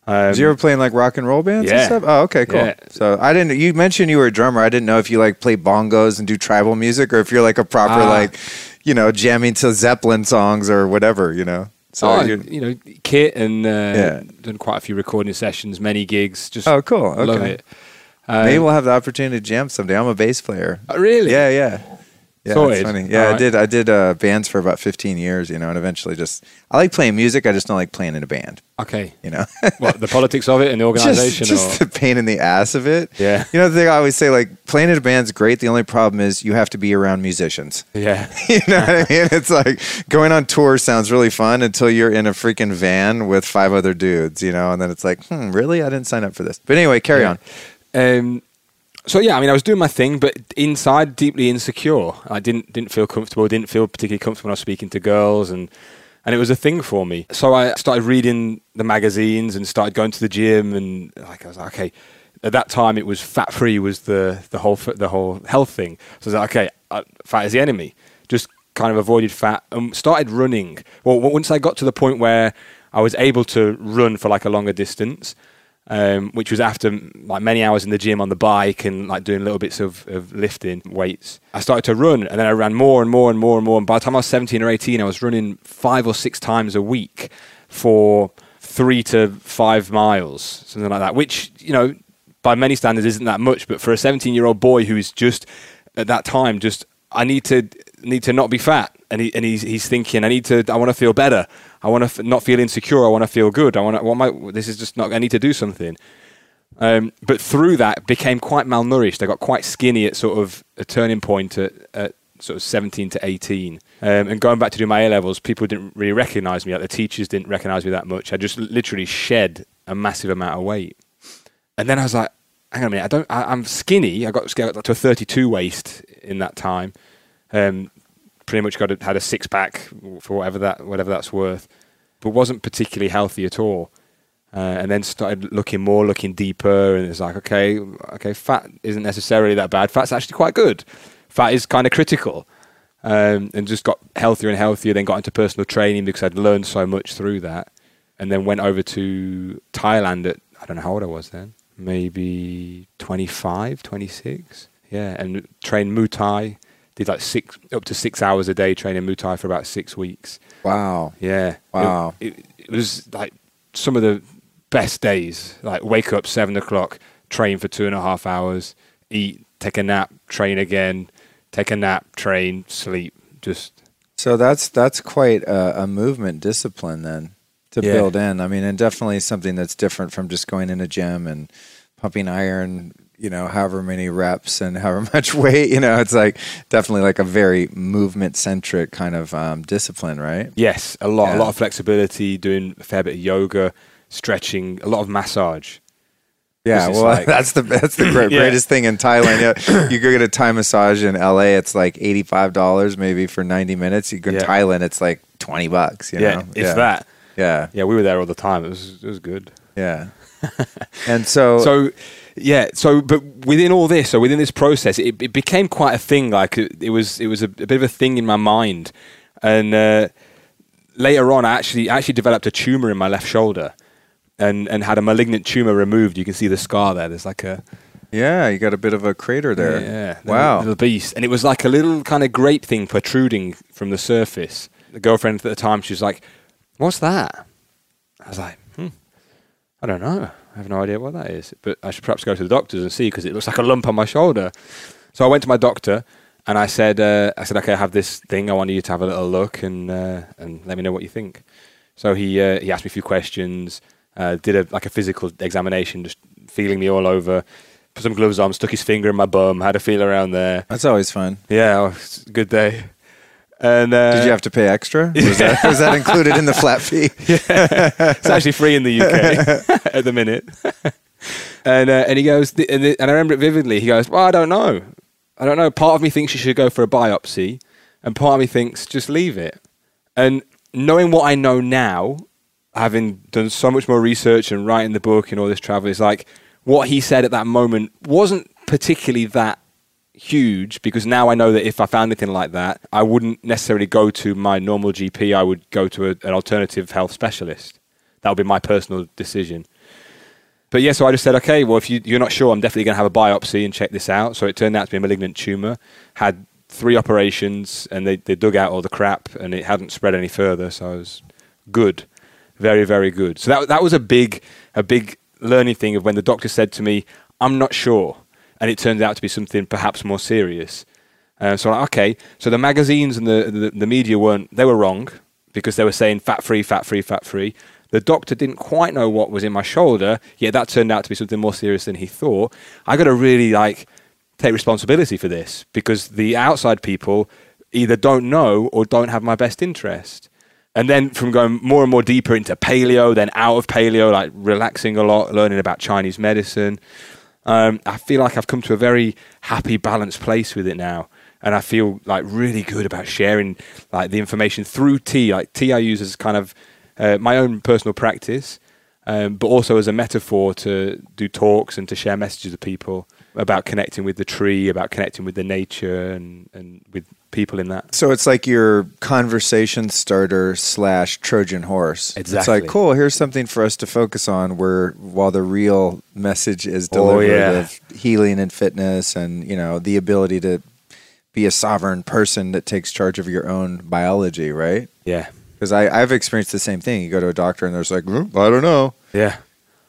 Um, Did you ever play in like rock and roll bands and Yeah. stuff? Oh, okay, cool. Yeah. So I didn't. You mentioned you were a drummer. I didn't know if you like play bongos and do tribal music, or if you're like a proper Ah. like, you know, jamming to Zeppelin songs or whatever. You know. So oh, you know, kit and uh, Yeah. done quite a few recording sessions, many gigs. Just oh, cool. Okay. love it. Uh, Maybe we'll have the opportunity to jam someday. I'm a bass player. oh, really? Yeah, yeah. Yeah, Sorted. that's funny. Yeah, I did. I did uh, bands for about 15 years, you know, and eventually just I like playing music. I just don't like playing in a band, Okay. you know. (laughs) What the politics of it and the just organisation? just or the pain in the ass of it. Yeah. You know the thing I always say, like playing in a band's great. The only problem is you have to be around musicians. yeah. (laughs) you know what I mean? It's like going on tour sounds really fun until you're in a freaking van with five other dudes, you know, and then it's like, hmm, really? I didn't sign up for this. But anyway, carry Yeah. on. Um, so yeah, I mean, I was doing my thing, but inside, deeply insecure. I didn't didn't feel comfortable. Didn't feel particularly comfortable when I was speaking to girls, and and it was a thing for me. So I started reading the magazines and started going to the gym, and like I was like, okay. At that time, it was fat free was the the whole the whole health thing. So I was like, okay, uh, fat is the enemy. Just kind of avoided fat and started running. Well, once I got to the point where I was able to run for like a longer distance, um, which was after like many hours in the gym on the bike and like doing little bits of, of lifting weights. I started to run and then I ran more and more and more and more. And by the time I was 17 or 18, I was running five or six times a week for three to five miles, something like that. Which you know, by many standards, isn't that much. But for a 17 year old boy who is just at that time, just I need to need to not be fat, and he and he's he's thinking I need to I want to feel better. I want to f- not feel insecure. I want to feel good. I want to. What my this is just not. I need to do something. Um, but through that, became quite malnourished. I got quite skinny at sort of a turning point at, at sort of 17 to 18. Um, and going back to do my A levels, people didn't really recognize me. Like the teachers didn't recognize me that much. I just literally shed a massive amount of weight. And then I was like, hang on a minute, I don't, I, am skinny. I got, got to a 32 waist in that time. Um, pretty much got a, had a six pack for whatever that whatever that's worth, but wasn't particularly healthy at all. Uh, and then started looking more, looking deeper, and it's like, okay, okay, fat isn't necessarily that bad. Fat's actually quite good. Fat is kind of critical, um, and just got healthier and healthier. Then got into personal training because I'd learned so much through that, and then went over to Thailand at I don't know how old I was then, maybe 25, 26. Yeah, and trained Muay Thai. Did like six up to six hours a day training Muay Thai for about six weeks. Wow. Yeah. Wow. It, it, it was like some of the best days. Like wake up seven o'clock, train for two and a half hours, eat, take a nap, train again, take a nap, train, sleep. Just so that's that's quite a, a movement discipline then to Yeah. build in. I mean, and definitely something that's different from just going in a gym and pumping iron. You know, however many reps and however (laughs) much weight. You know, it's like definitely like a very movement centric kind of um, discipline, right? yes, a lot, Yeah. a lot of flexibility, doing a fair bit of yoga, stretching, a lot of massage. Yeah, well, like- (laughs) that's the that's the great, (coughs) Yeah. greatest thing in Thailand. Yeah, you go get a Thai massage in LA, it's like eighty five dollars maybe for ninety minutes. You go Yeah. Thailand, it's like twenty bucks. You yeah, know, if yeah. that. Yeah, Yeah, we were there all the time. It was it was good. yeah. (laughs) and so, so yeah so but within all this so within this process it, it became quite a thing like it, it was it was a, a bit of a thing in my mind. And uh, later on i actually I actually developed a tumor in my left shoulder and and had a malignant tumor removed. You can see the scar there. There's like a yeah, you got a bit of a crater there. yeah the Wow. little beast. And it was like a little kind of grape thing protruding from the surface. The girlfriend at the time she was like what's that? I was like hmm I don't know. I have no idea what that is. But I should perhaps go to the doctors and see because it looks like a lump on my shoulder. So I went to my doctor and I said, uh, I said, okay, I have this thing. I want you to have a little look and uh, and let me know what you think. So he uh, he asked me a few questions, uh, did a like a physical examination, just feeling me all over. Put some gloves on, stuck his finger in my bum, had a feel around there. That's always fun. Yeah, oh, good day. And uh, Did you have to pay extra? Was, that, was that included in the flat fee? (laughs) it's actually free in the UK (laughs) at the minute. and uh, and he goes, and, and I remember it vividly. He goes, "Well, I don't know. I don't know. Part of me thinks you should go for a biopsy, and part of me thinks just leave it." And knowing what I know now, having done so much more research and writing the book and all this travel, is like what he said at that moment wasn't particularly that huge because now I know that if I found anything like that, I wouldn't necessarily go to my normal GP. I would go to a, an alternative health specialist. That would be my personal decision. But yeah, so I just said, okay, well, if you, you're not sure, I'm definitely going to have a biopsy and check this out. So it turned out to be a malignant tumor. Had three operations and they, they dug out all the crap and it hadn't spread any further. So I was good, very, very good. So that, that was a big, a big learning thing of when the doctor said to me, I'm not sure. And it turned out to be something perhaps more serious. Uh, so like, okay, so the magazines and the, the, the media weren't, they were wrong because they were saying fat free, fat free, fat free. The doctor didn't quite know what was in my shoulder, yet that turned out to be something more serious than he thought. I got to really like take responsibility for this because the outside people either don't know or don't have my best interest. And then from going more and more deeper into paleo, then out of paleo, like relaxing a lot, learning about Chinese medicine, um, I feel like I've come to a very happy, balanced place with it now. And I feel like really good about sharing like the information through tea. Like tea, I use as kind of uh, my own personal practice, um, but also as a metaphor to do talks and to share messages with people about connecting with the tree, about connecting with the nature, and, and with people in that. So it's like your conversation starter slash Trojan horse. Exactly. It's like, cool, here's something for us to focus on where while the real message is Oh, delivered yeah. of healing and fitness and, you know, the ability to be a sovereign person that takes charge of your own biology, right? Yeah, Because I've experienced the same thing. You go to a doctor and there's like, "Mm, I don't know. Yeah.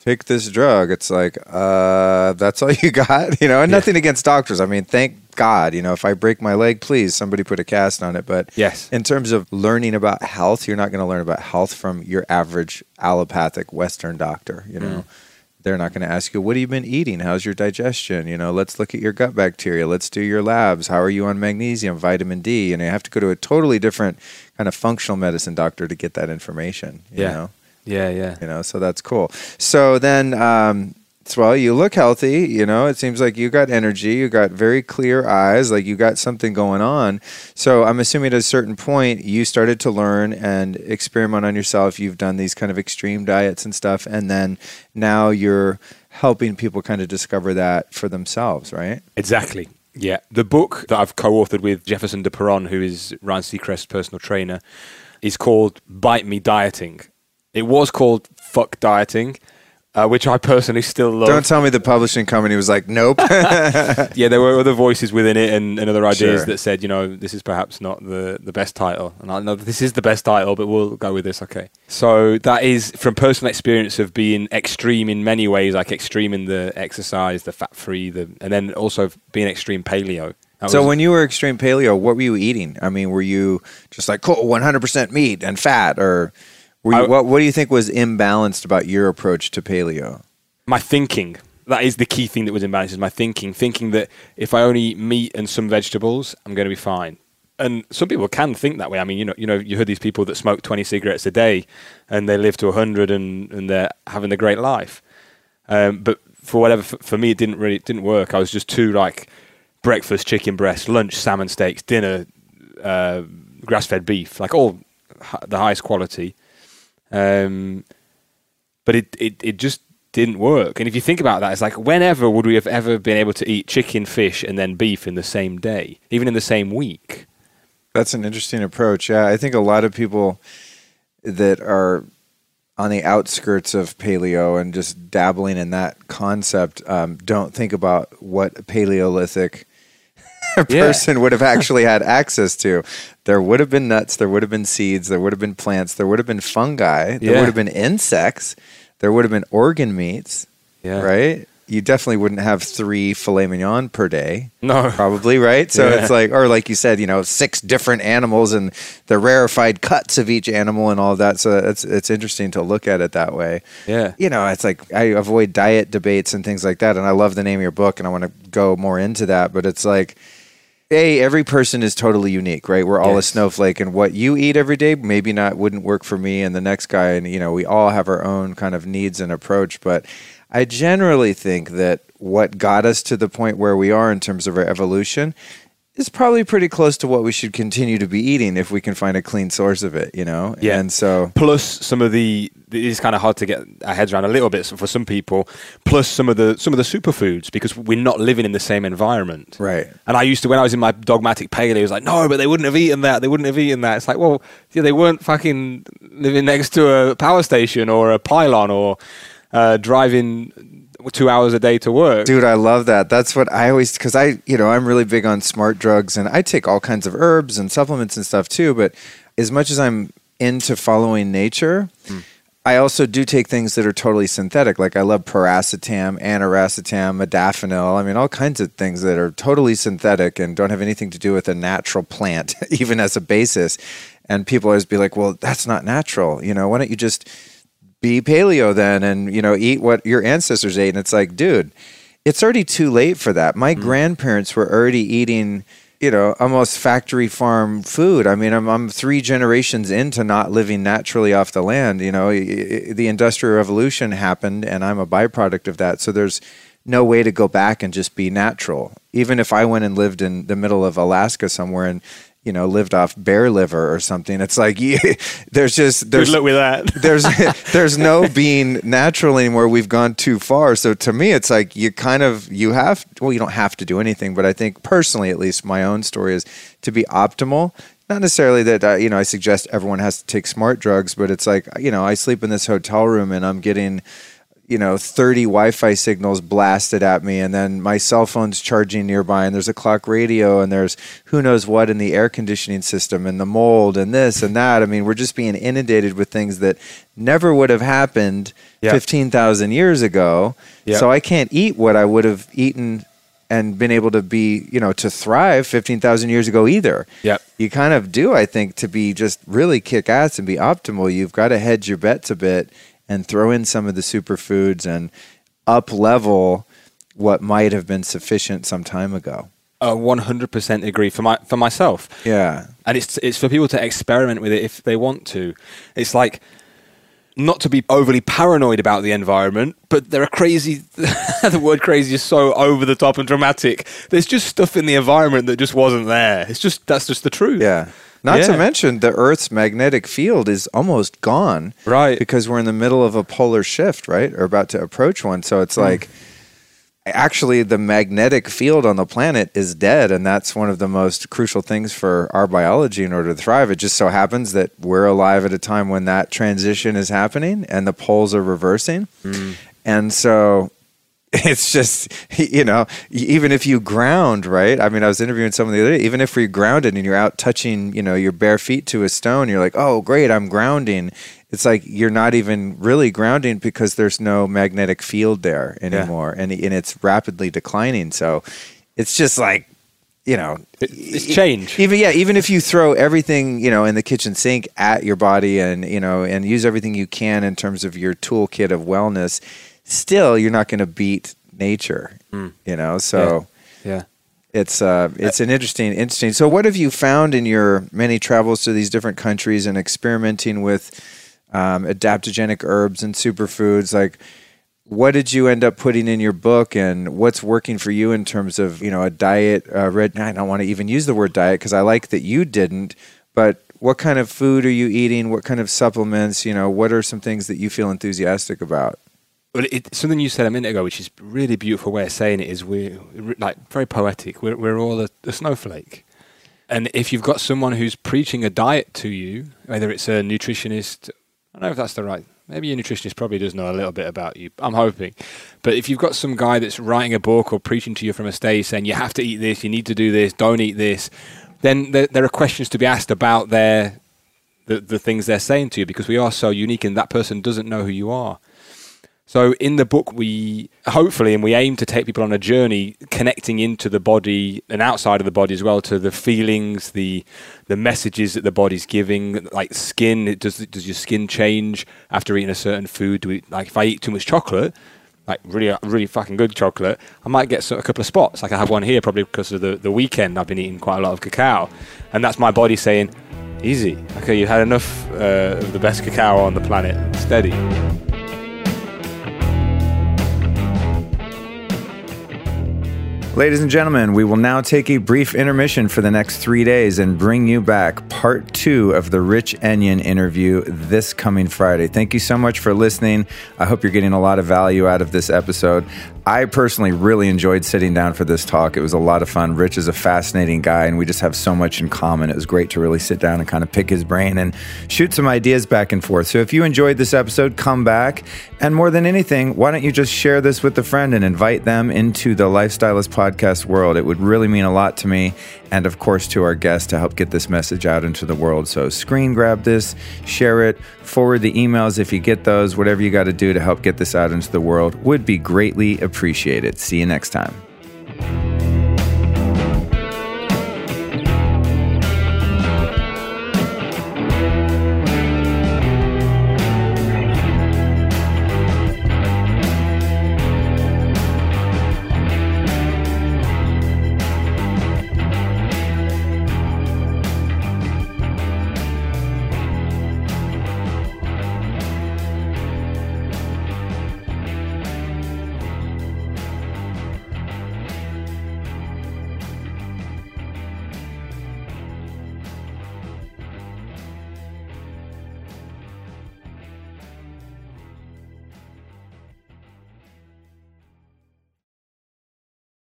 Take this drug. It's like, uh, that's all (laughs) you got, you know. And Yeah. nothing against doctors. I mean, thank God, you know, if I break my leg, please somebody put a cast on it. But Yes. in terms of learning about health, you're not going to learn about health from your average allopathic Western doctor. You know, they're not going to ask you, "What have you been eating? How's your digestion?" You know, let's look at your gut bacteria. Let's do your labs. How are you on magnesium, vitamin D? And you have to go to a totally different kind of functional medicine doctor to get that information. You Yeah. know? Yeah, yeah. you know so that's cool so then um so, well you look healthy you know it seems like you got energy you got very clear eyes like you got something going on so i'm assuming at a certain point you started to learn and experiment on yourself you've done these kind of extreme diets and stuff and then now you're helping people kind of discover that for themselves right Exactly. Yeah. The book that I've co authored with Jefferson Deperon, who is Ryan Seacrest's personal trainer, is called Bite Me Dieting. It was called Fuck Dieting, uh, which I personally still love. don't tell me the publishing company was like nope (laughs) yeah, there were other voices within it and, and other ideas Sure. that said, you know, this is perhaps not the, the best title. And I know this is the best title, but we'll go with this, okay. So that is from personal experience of being extreme in many ways, like extreme in the exercise, the fat free, the and then also being extreme paleo. That So was- when you were extreme paleo, what were you eating? I mean, were you just like cool, one hundred percent meat and fat, or you, I- what? What do you think was imbalanced about your approach to paleo? my thinking. That is the key thing that was imbalanced is my thinking. Thinking that if i only eat meat and some vegetables i'm going to be fine. And some people can think that way. I mean you know you know you heard these people that smoke 20 cigarettes a day and they live to 100 and, and they're having a great life. Um, but for whatever for, for me it didn't really it didn't work. I was just too like breakfast chicken breast lunch salmon steaks dinner uh, grass-fed beef like all the highest quality um, but it, it, it just didn't work. And if you think about that, it's like whenever would we have ever been able to eat chicken, fish, and then beef in the same day, even in the same week? That's an interesting approach. Yeah, I think a lot of people that are on the outskirts of paleo and just dabbling in that concept um, don't think about what Paleolithic person would have actually had access to. There would have been nuts, there would have been seeds, there would have been plants, there would have been fungi, there Yeah. would have been insects, there would have been organ meats, Yeah. right? You definitely wouldn't have three filet mignon per day No. probably right so Yeah. it's like or like you said you know six different animals and the rarefied cuts of each animal and all that so it's it's interesting to look at it that way Yeah. you know it's like i avoid diet debates and things like that and i love the name of your book and i want to go more into that but it's like a every person is totally unique right? We're all a snowflake and what you eat every day maybe not wouldn't work for me and the next guy and you know we all have our own kind of needs and approach but i generally think that what got us to the point where we are in terms of our evolution is probably pretty close to what we should continue to be eating if we can find a clean source of it you know Yeah. and so Plus some of the it is kind of hard to get our heads around a little bit for some people. Plus some of the some of the superfoods because we're not living in the same environment. right And I used to, when I was in my dogmatic paleo, it was like, no, but they wouldn't have eaten that. They wouldn't have eaten that. It's like, well, yeah, they weren't fucking living next to a power station or a pylon or uh, driving two hours a day to work. Dude, I love that. That's what I always because I, you know, I'm really big on smart drugs and I take all kinds of herbs and supplements and stuff too. But as much as I'm into following nature, hmm. I also do take things that are totally synthetic. Like I love piracetam, aniracetam, modafinil. I mean, all kinds of things that are totally synthetic and don't have anything to do with a natural plant, (laughs) even as a basis. And people always be like, "Well, that's not natural." You know, why don't you just be paleo then and you know eat what your ancestors ate. And it's like dude it's already too late for that. My mm. grandparents were already eating you know almost factory farm food. I mean i'm, I'm three generations into not living naturally off the land you know. The industrial revolution happened and i'm a byproduct of that. So there's no way to go back and just be natural. Even if i went and lived in the middle of alaska somewhere and you know lived off bear liver or something it's like (laughs) you, there's just Good there's luck with that. (laughs) there's (laughs) there's no being natural anymore. We've gone too far. So to me, it's like you kind of you have well, you don't have to do anything, but I think personally, at least my own story is to be optimal. Not necessarily that uh, you know I suggest everyone has to take smart drugs, but it's like you know I sleep in this hotel room and I'm getting you know 30 wi-fi signals blasted at me and then my cell phone's charging nearby and there's a clock radio and there's who knows what in the air conditioning system and the mold and this and that i mean we're just being inundated with things that never would have happened Yeah. 15,000 years ago Yeah. so i can't eat what i would have eaten and been able to be you know to thrive 15,000 years ago either Yep. you kind of do, I think, to be just really kick ass and be optimal. You've got to hedge your bets a bit and throw in some of the superfoods and up level what might have been sufficient some time ago. I 100% agree for my for myself. Yeah. and it's it's for people to experiment with it if they want to. It's like not to be overly paranoid about the environment, but there are crazy. (laughs) the word crazy is so over the top and dramatic. There's just stuff in the environment that just wasn't there. It's just that's just the truth. Yeah. Not to mention the Earth's magnetic field is almost gone. Right. Because we're in the middle of a polar shift, right? Or about to approach one. So it's hmm. like actually the magnetic field on the planet is dead and that's one of the most crucial things for our biology in order to thrive. It just so happens that we're alive at a time when that transition is happening and the poles are reversing. Hmm. And so (laughs) it's just you know even if you ground right? I mean i was interviewing someone the other day even if you're grounded and you're out touching you know your bare feet to a stone you're like oh great i'm grounding. It's like you're not even really grounding because there's no magnetic field there anymore and, and it's rapidly declining. So it's just like you know it's change. even yeah even if you throw everything you know in the kitchen sink at your body and you know and use everything you can in terms of your toolkit of wellness still you're not going to beat nature you know? So yeah. it's uh it's an interesting interesting so what have you found in your many travels to these different countries and experimenting with um, adaptogenic herbs and superfoods? Like what did you end up putting in your book and what's working for you in terms of you know a diet uh, red i don't want to even use the word diet because i like that you didn't but what kind of food are you eating? What kind of supplements? You know what are some things that you feel enthusiastic about Well, it, something you said a minute ago, which is a really beautiful way of saying it, is we're like very poetic. We're we're all a, a snowflake, and if you've got someone who's preaching a diet to you, whether it's a nutritionist, I don't know if that's the right. Maybe your nutritionist probably does know a little bit about you. I'm hoping, but if you've got some guy that's writing a book or preaching to you from a stage saying you have to eat this, you need to do this, don't eat this, then there, there are questions to be asked about their the, the things they're saying to you because we are so unique and that person doesn't know who you are. So in the book, we hopefully and we aim to take people on a journey connecting into the body and outside of the body as well to the feelings, the the messages that the body's giving. Like skin, does does your skin change after eating a certain food? Do we, like if I eat too much chocolate, like really really fucking good chocolate, I might get a couple of spots. Like I have one here probably because of the the weekend. I've been eating quite a lot of cacao, and that's my body saying, "Easy, okay, you've had enough uh, of the best cacao on the planet. Steady." Ladies and gentlemen, we will now take a brief intermission for the next three days and bring you back part two of the Rich Enion interview this coming Friday. Thank you so much for listening. I hope you're getting a lot of value out of this episode. I personally really enjoyed sitting down for this talk. It was a lot of fun. Rich is a fascinating guy, and we just have so much in common. It was great to really sit down and kind of pick his brain and shoot some ideas back and forth. So if you enjoyed this episode, come back. And more than anything, why don't you just share this with a friend and invite them into the Lifestylist podcast world? It would really mean a lot to me, and of course to our guests to help get this message out into the world. So screen grab this, share it, forward the emails if you get those, whatever you got to do to help get this out into the world would be greatly appreciated appreciate it. See you next time.